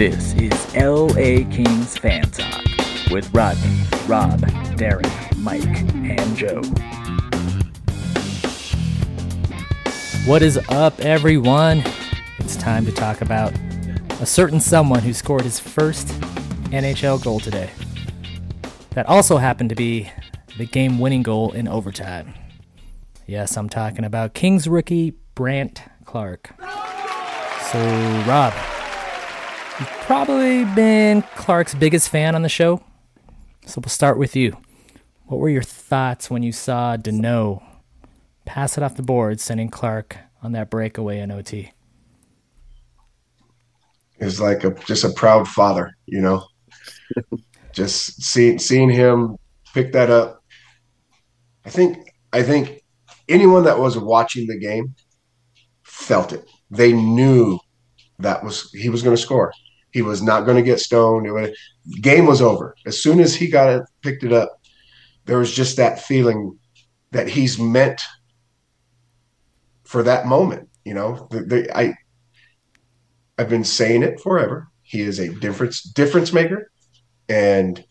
This is LA Kings Fan Talk with Rodney, Rob, Darren, Mike, and Joe. What is up, everyone? It's time to talk about a certain someone who scored his first NHL goal today. That also happened to be the game winning goal in overtime. Yes, I'm talking about Kings rookie Brandt Clarke. So, Rob, you've probably been Clarke's biggest fan on the show. So, we'll start with you. What were your thoughts when you saw Danault pass it off the board, sending Clarke on that breakaway in OT? Is like a just a proud father, you know. just seeing seeing him pick that up. I think I think anyone that was watching the game felt it. They knew that was he was going to score. He was not going to get stoned. It was, game was over as soon as he got it, picked it up. There was just that feeling that he's meant for that moment. You know, the, the, I I've been saying it forever. He is a difference difference maker, and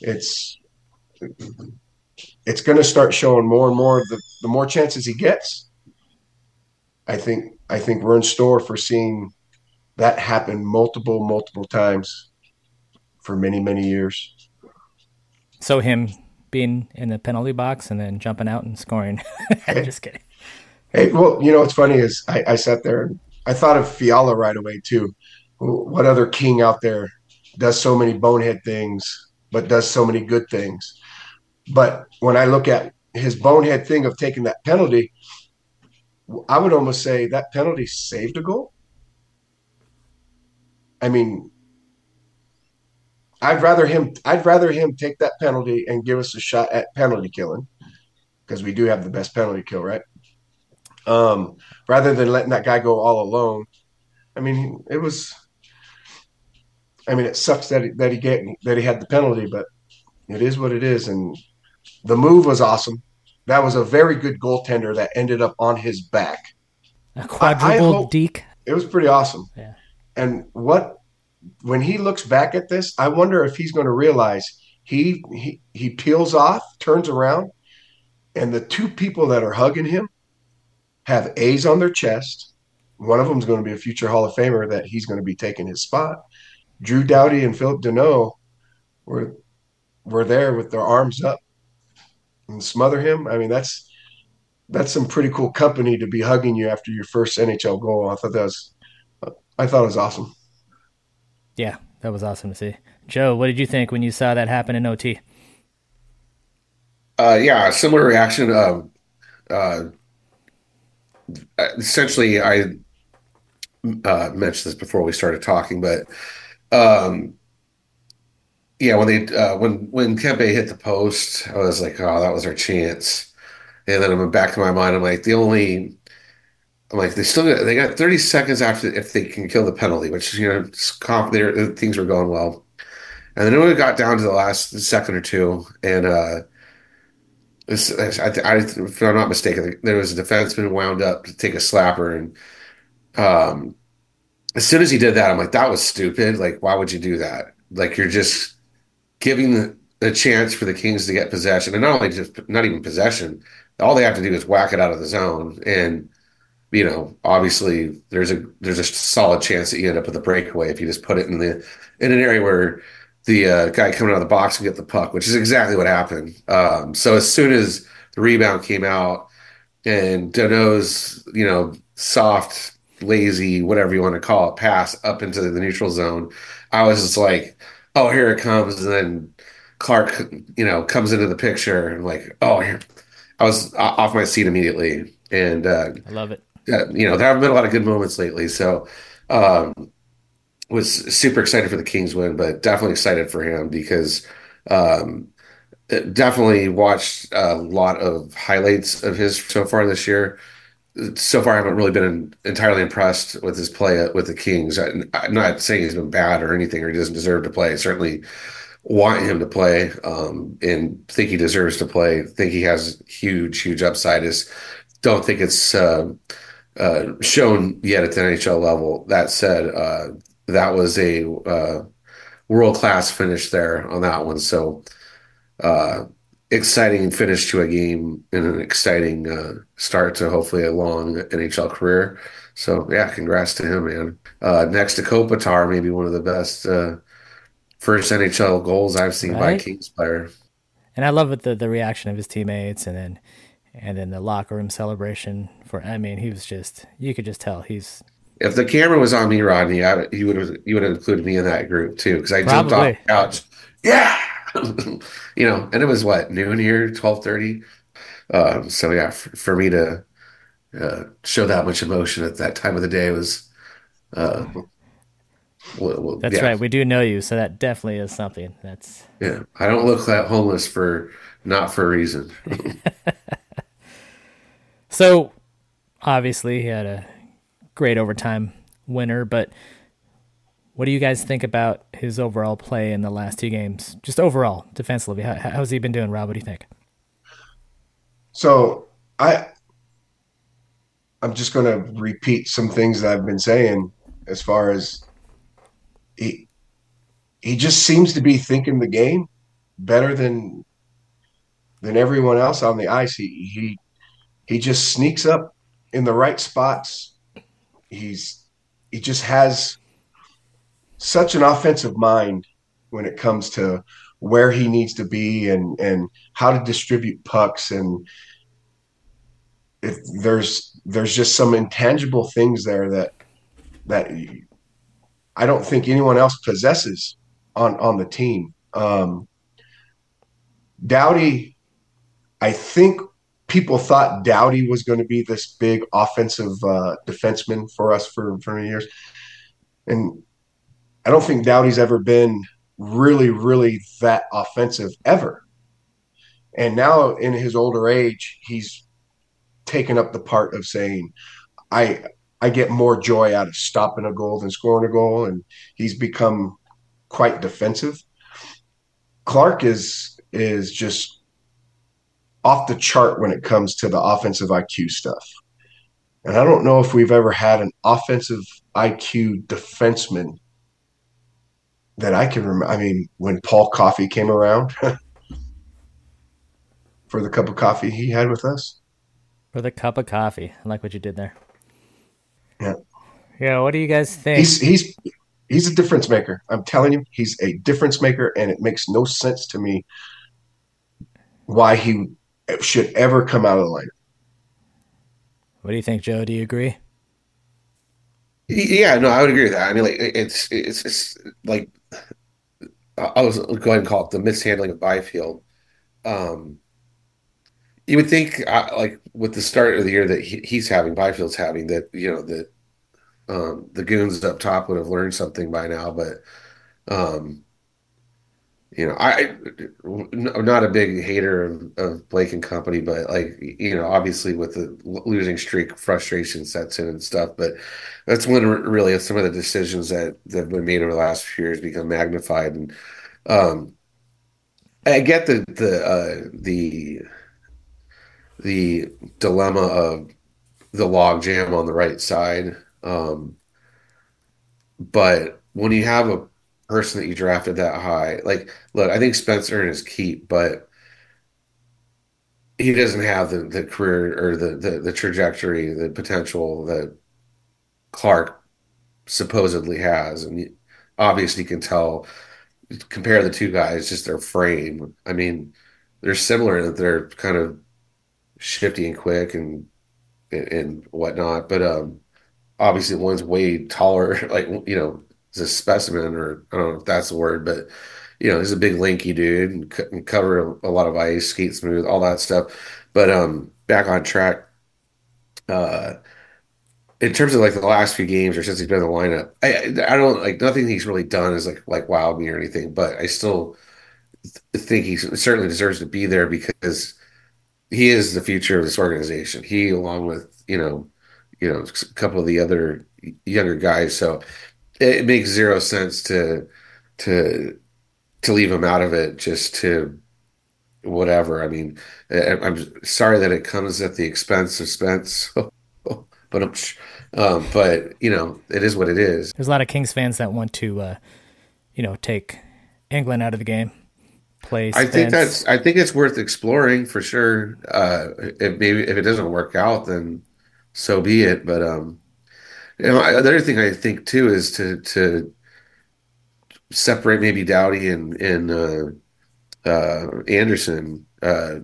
it's it's going to start showing more and more. The the more chances he gets, I think I think we're in store for seeing that happened multiple multiple times for many many years. So him being in the penalty box and then jumping out and scoring. I'm just kidding. Hey, well, you know what's funny is I, I sat there and I thought of Fiala right away too. What other king out there does so many bonehead things, but does so many good things? But when I look at his bonehead thing of taking that penalty, I would almost say that penalty saved a goal. I mean, I'd rather him I'd rather him take that penalty and give us a shot at penalty killing because we do have the best penalty kill, right? Um, rather than letting that guy go all alone. I mean, it was. I mean, it sucks that he, that he get that he had the penalty, but it is what it is. And the move was awesome. That was a very good goaltender that ended up on his back. A quadruple deke. It was pretty awesome. Yeah. And what when he looks back at this, I wonder if he's going to realize he he he peels off, turns around, and the two people that are hugging him have A's on their chest. One of them is going to be a future Hall of Famer that he's going to be taking his spot. Drew Doughty and Philip Danault were were there with their arms up and smother him. I mean, that's that's some pretty cool company to be hugging you after your first NHL goal. I thought that was I thought it was awesome. Yeah, that was awesome to see. Joe, what did you think when you saw that happen in OT? Uh, yeah, similar reaction. Um, uh, essentially, I uh, mentioned this before we started talking, but um, yeah, when they uh, when when Kempe hit the post, I was like, oh, that was our chance. And then I'm back to my mind. I'm like, the only I'm like, they still got, they got 30 seconds after if they can kill the penalty, which you know, comp, things were going well. And then it got down to the last second or two, and uh, I, I, if I'm not mistaken, there was a defenseman wound up to take a slapper, and um, as soon as he did that, I'm like, that was stupid. Like, why would you do that? Like, you're just giving the, the chance for the Kings to get possession, and not only just not even possession. All they have to do is whack it out of the zone, and you know, obviously there's a there's a solid chance that you end up with a breakaway if you just put it in the in an area where the uh, guy coming out of the box can get the puck, which is exactly what happened. Um, so as soon as the rebound came out and Danault's, you know, soft, lazy, whatever you want to call it, pass up into the neutral zone, I was just like, oh, here it comes. And then Clarke, you know, comes into the picture and like, oh, here. I was off my seat immediately. And uh, I love it you know, there haven't been a lot of good moments lately. So, um, was super excited for the Kings win, but definitely excited for him because um, definitely watched a lot of highlights of his so far this year. So far, I haven't really been entirely impressed with his play with the Kings. I, am not saying he's been bad or anything, or he doesn't deserve to play. I certainly want him to play um, and think he deserves to play. Think he has huge, huge upside. Is don't think it's uh, uh, shown yet at the NHL level. That said, uh, that was a uh, world class finish there on that one. So uh, exciting finish to a game and an exciting uh, start to hopefully a long NHL career. So yeah, congrats to him, man. Uh, next to Kopitar, maybe one of the best uh, first NHL goals I've seen right? by a Kings player. And I love it, the the reaction of his teammates, and then and then the locker room celebration for. I mean, he was just you could just tell he's. If the camera was on me, Rodney, I, you would have you would have included me in that group too because I Probably. jumped off the couch. Yeah, you know, and it was what noon here, twelve thirty. Um, so yeah, for, for me to uh, show that much emotion at that time of the day was. Uh, well, well, That's yeah. right. We do know you, so that definitely is something. That's yeah. I don't look that homeless for not for a reason. so, obviously, he had a great overtime winner, but what do you guys think about his overall play in the last two games? Just overall, defensively, how, how's he been doing, Rob? What do you think? So I, I'm just going to repeat some things that I've been saying as far as he, he just seems to be thinking the game better than than everyone else on the ice. He he he just sneaks up in the right spots. He's he just has such an offensive mind when it comes to where he needs to be and and how to distribute pucks and if there's there's just some intangible things there that that I don't think anyone else possesses on on the team. Um, Doughty, I think people thought Doughty was going to be this big offensive uh, defenseman for us for for many years, and I don't think Doughty's ever been really, really that offensive ever. And now in his older age, he's taken up the part of saying, I I get more joy out of stopping a goal than scoring a goal. And he's become quite defensive. Clarke is is just off the chart when it comes to the offensive IQ stuff. And I don't know if we've ever had an offensive IQ defenseman that I can remember. I mean, when Paul Coffey came around for the cup of coffee he had with us. For the cup of coffee, I like what you did there. Yeah. Yeah. What do you guys think? He's he's he's a difference maker. I'm telling you, he's a difference maker, and it makes no sense to me why he should ever come out of the lineup. What do you think, Joe? Do you agree? Yeah, no, I would agree with that. I mean, like it's it's it's like I was go ahead and call it the mishandling of Byfield. Um, you would think, uh, like with the start of the year that he, he's having, Byfield's having, that you know that um, the goons up top would have learned something by now. But um, you know, I I'm not a big hater of, of Blake and company, but like you know, obviously with the losing streak, frustration sets in and stuff. But that's when really some of the decisions that, that have been made over the last few years become magnified. And um, I get the the uh, the the dilemma of the log jam on the right side, um, but when you have a person that you drafted that high. Like, look, I think Spencer earned his keep, but he doesn't have the, the career or the, the, the trajectory, the potential that Clarke supposedly has. And obviously, you can tell, compare the two guys, just their frame. I mean, they're similar in that they're kind of shifty and quick and and whatnot, but um, obviously one's way taller, like you know, a specimen, or I don't know if that's the word, but you know, he's a big lanky dude and, c- and cover a, lot of ice, skate smooth, all that stuff. But um, back on track. Uh, in terms of like the last few games or since he's been in the lineup, I I don't like nothing he's really done is like like wowed me or anything, but I still think he certainly deserves to be there because he is the future of this organization. He, along with you know, you know, a couple of the other younger guys. So it makes zero sense to to to leave him out of it just to whatever. I mean, I'm sorry that it comes at the expense of Spence. but um, um, but you know, it is what it is. There's a lot of Kings fans that want to, uh, you know, take England out of the game. Play. I think that's. I think it's worth exploring for sure. Uh, if maybe if it doesn't work out, then so be it. But um, you know, thing I think too is to to separate maybe Doughty and and uh, uh, Anderson. Uh,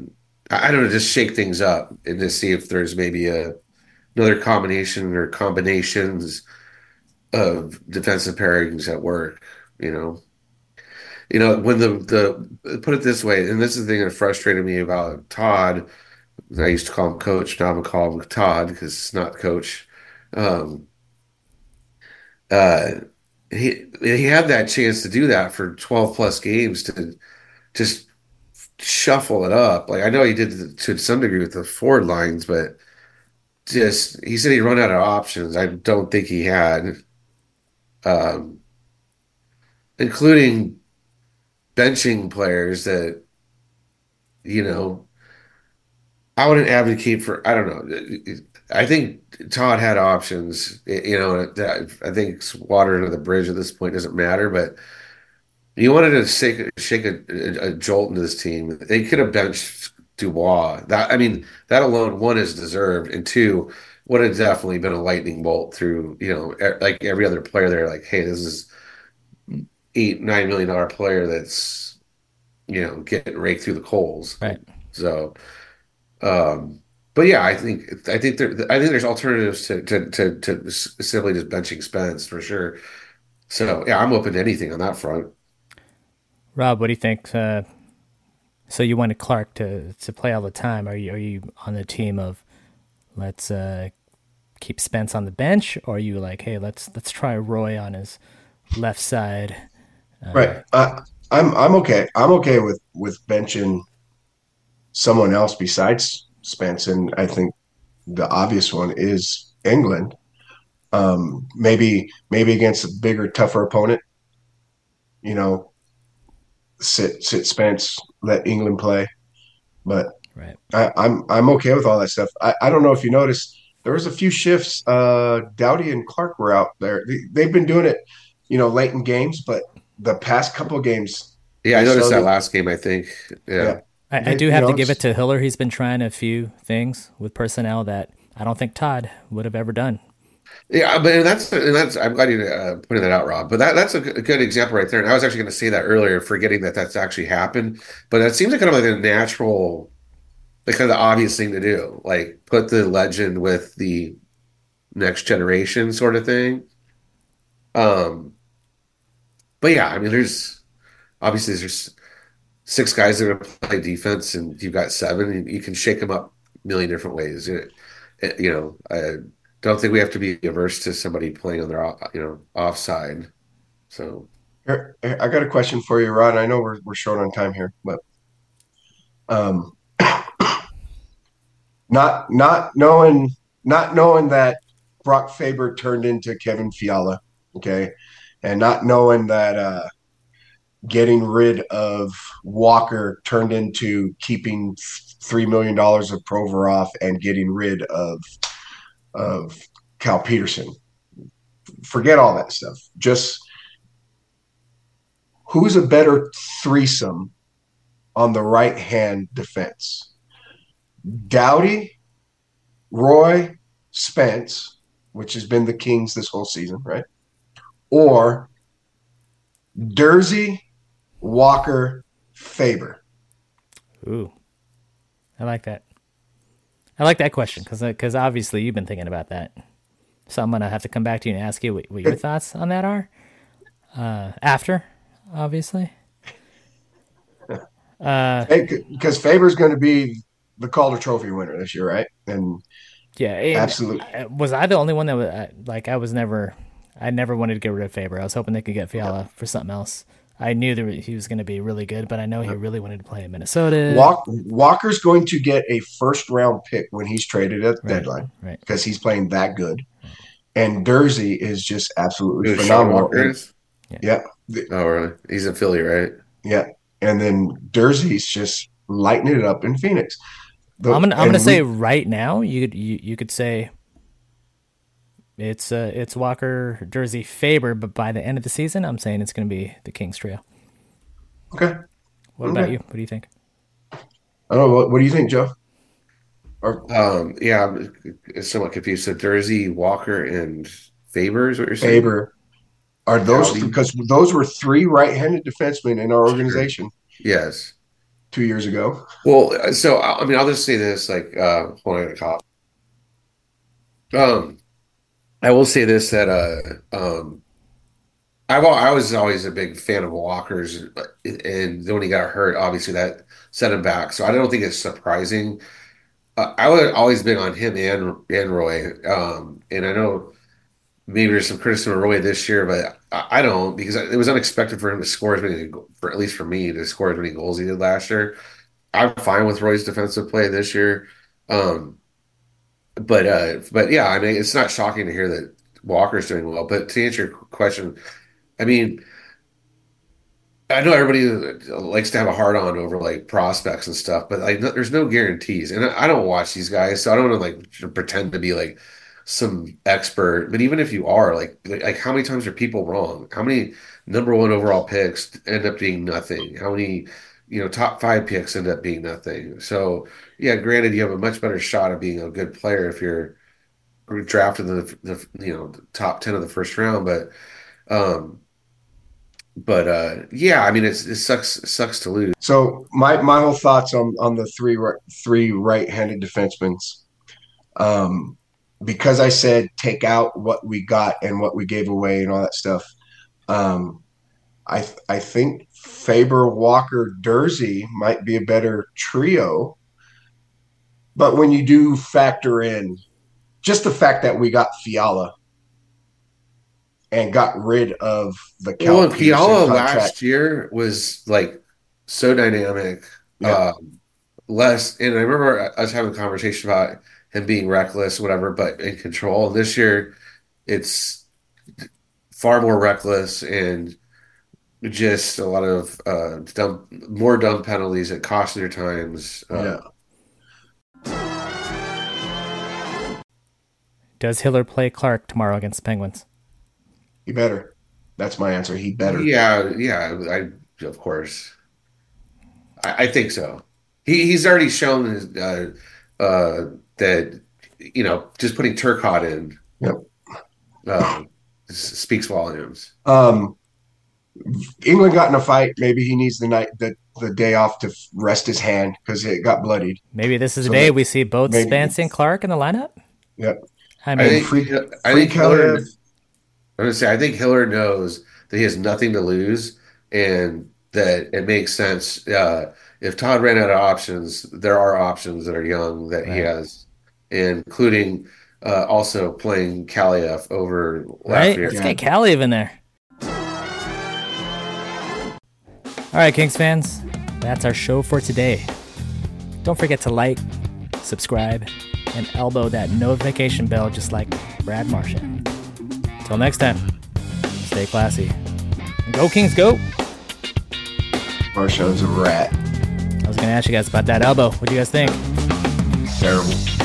I don't know, just shake things up and just see if there's maybe a another combination or combinations of defensive pairings at work. You know, you know when the the put it this way, and this is the thing that frustrated me about Todd. I used to call him Coach. Now I'm gonna call him Todd because it's not Coach. Um, uh, he he had that chance to do that for 12 plus games to just shuffle it up. Like I know he did to some degree with the forward lines, but just he said he run out of options. I don't think he had, um, including benching players that you know. I wouldn't advocate for. I don't know. I think Todd had options. You know, I think water under the bridge at this point doesn't matter, but he wanted to shake, shake a, a, a jolt into this team. They could have benched Dubois. That I mean, that alone, one is deserved, and two would have definitely been a lightning bolt through. You know, like every other player there, like, hey, this is eight nine million dollar player that's you know getting raked through the coals. Right. So, um, but yeah, I think I think there I think there's alternatives to to to, to simply just benching Spence for sure. So yeah, I'm open to anything on that front. Rob, what do you think? Uh, so you wanted Clarke to to play all the time. Are you are you on the team of let's uh, keep Spence on the bench, or are you like, hey, let's let's try Roy on his left side? Uh, right. Uh, I'm I'm okay. I'm okay with with benching someone else besides Spence, and I think the obvious one is England. Um, maybe maybe against a bigger, tougher opponent. You know, sit sit Spence, let England play. But right. I, I'm I'm okay with all that stuff. I, I don't know if you noticed there was a few shifts. Uh, Doughty and Clarke were out there. They, have been doing it, you know, late in games, but the past couple games. Yeah, I noticed that last game. I think. Yeah. yeah. I, I do have to give it to Hiller. He's been trying a few things with personnel that I don't think Todd would have ever done. Yeah, but that's that's. I'm glad you uh, pointed that out, Rob. But that that's a good example right there. And I was actually going to say that earlier, forgetting that that's actually happened. But that seems like kind of like a natural, like kind of the obvious thing to do, like put the legend with the next generation sort of thing. Um, but yeah, I mean, there's obviously there's six guys that are going to play defense, and you've got seven. You can shake them up a million different ways. You know, I don't think we have to be averse to somebody playing on their you know offside. So, I got a question for you, Rod. I know we're we're short on time here, but um, not not knowing not knowing that Brock Faber turned into Kevin Fiala, okay, and not knowing that uh, getting rid of Walker turned into keeping three million dollars of Provorov and getting rid of of Cal Petersen. Forget all that stuff. Just who's a better threesome on the right hand defense? Doughty, Roy, Spence, which has been the Kings this whole season, right? Or Durzi, Walker, Faber. Ooh, I like that. I like that question because because obviously you've been thinking about that. So I'm gonna have to come back to you and ask you what, what your thoughts on that are. Uh, after, obviously. Uh, because Faber's going to be the Calder Trophy winner this year, right? And yeah, and absolutely. Was I the only one that was like I was never, I never wanted to get rid of Faber. I was hoping they could get Fiala for something else. I knew that he was going to be really good, but I know he really wanted to play in Minnesota. Walk, Walker's going to get a first round pick when he's traded at the right, deadline right. because he's playing that good. And Durzi is just absolutely phenomenal. And, yeah. yeah. Oh, really? He's a Philly, right? Yeah. And then Durzi's just lighting it up in Phoenix. The, I'm gonna I'm gonna we, say right now you could you, you could say it's uh, it's Walker, Durzi, Faber, but by the end of the season, I'm saying it's going to be the Kings trio. Okay. What about you? What do you think? I don't know. What, what do you think, Joe? Or Um, yeah, I'm somewhat confused. So Durzi, Walker, and Faber is what you're saying? Faber? Are those Howdy. because those were three right-handed defensemen in our organization Yes. two years ago? Well, so I I mean, I'll just say this, like, uh, hold on, a cop. Um, I will say this that uh, um, I've I was always a big fan of Walker's, and when he got hurt, obviously that set him back. So I don't think it's surprising. Uh, I would always been on him and and Roy, um, and I know maybe there's some criticism of Roy this year, but I, I don't because it was unexpected for him to score as many, for at least for me, to score as many goals he did last year. I'm fine with Roy's defensive play this year. Um, but uh, but yeah, I mean, it's not shocking to hear that Walker's doing well. But to answer your question, I mean, I know everybody likes to have a hard on over like prospects and stuff, but like, no, there's no guarantees. And I don't watch these guys, so I don't want to like pretend to be like some expert. But even if you are, like, like how many times are people wrong? How many number one overall picks end up being nothing? How many, you know, top five picks end up being nothing? So yeah, granted, you have a much better shot of being a good player if you're drafted in the, the you know the top ten of the first round, but um, but uh, yeah, I mean, it's it sucks sucks to lose. So my my whole thoughts on on the three three right-handed defensemen. Um, because I said take out what we got and what we gave away and all that stuff. Um, I I think Faber, Walker, Durzi might be a better trio. But when you do factor in just the fact that we got Fiala and got rid of the Cal Well, Fiala contract, last year was like so dynamic. Yeah. Um, less, and I remember us having a conversation about him being reckless, whatever, but in control. This year, it's far more reckless and just a lot of uh, dumb, more dumb penalties at costlier times. Uh, yeah. Does Hiller play Clarke tomorrow against the Penguins? He better. That's my answer. He better. Yeah, yeah, I of course. I, I think so. He he's already shown his, uh, uh, that you know just putting Turcotte in Yep. uh, speaks volumes. Um, England got in a fight. Maybe he needs the night the, the day off to rest his hand because it got bloodied. Maybe this is the So day that- we see both maybe- Spence and Clarke in the lineup. Yep. I I think Free- I Free think Hiller. I'm gonna say I think Hiller knows that he has nothing to lose and that it makes sense. Uh, if Todd ran out of options, there are options that are young that he has, including uh, also playing Kaliyev over right? Latvia. Let's get Callie in there. All right, Kings fans, that's our show for today. Don't forget to like, subscribe, and elbow that notification bell just like Brad Marchand. Till next time, stay classy. Go Kings, go! Marchand's a rat. I was gonna ask you guys about that elbow. What do you guys think? Terrible.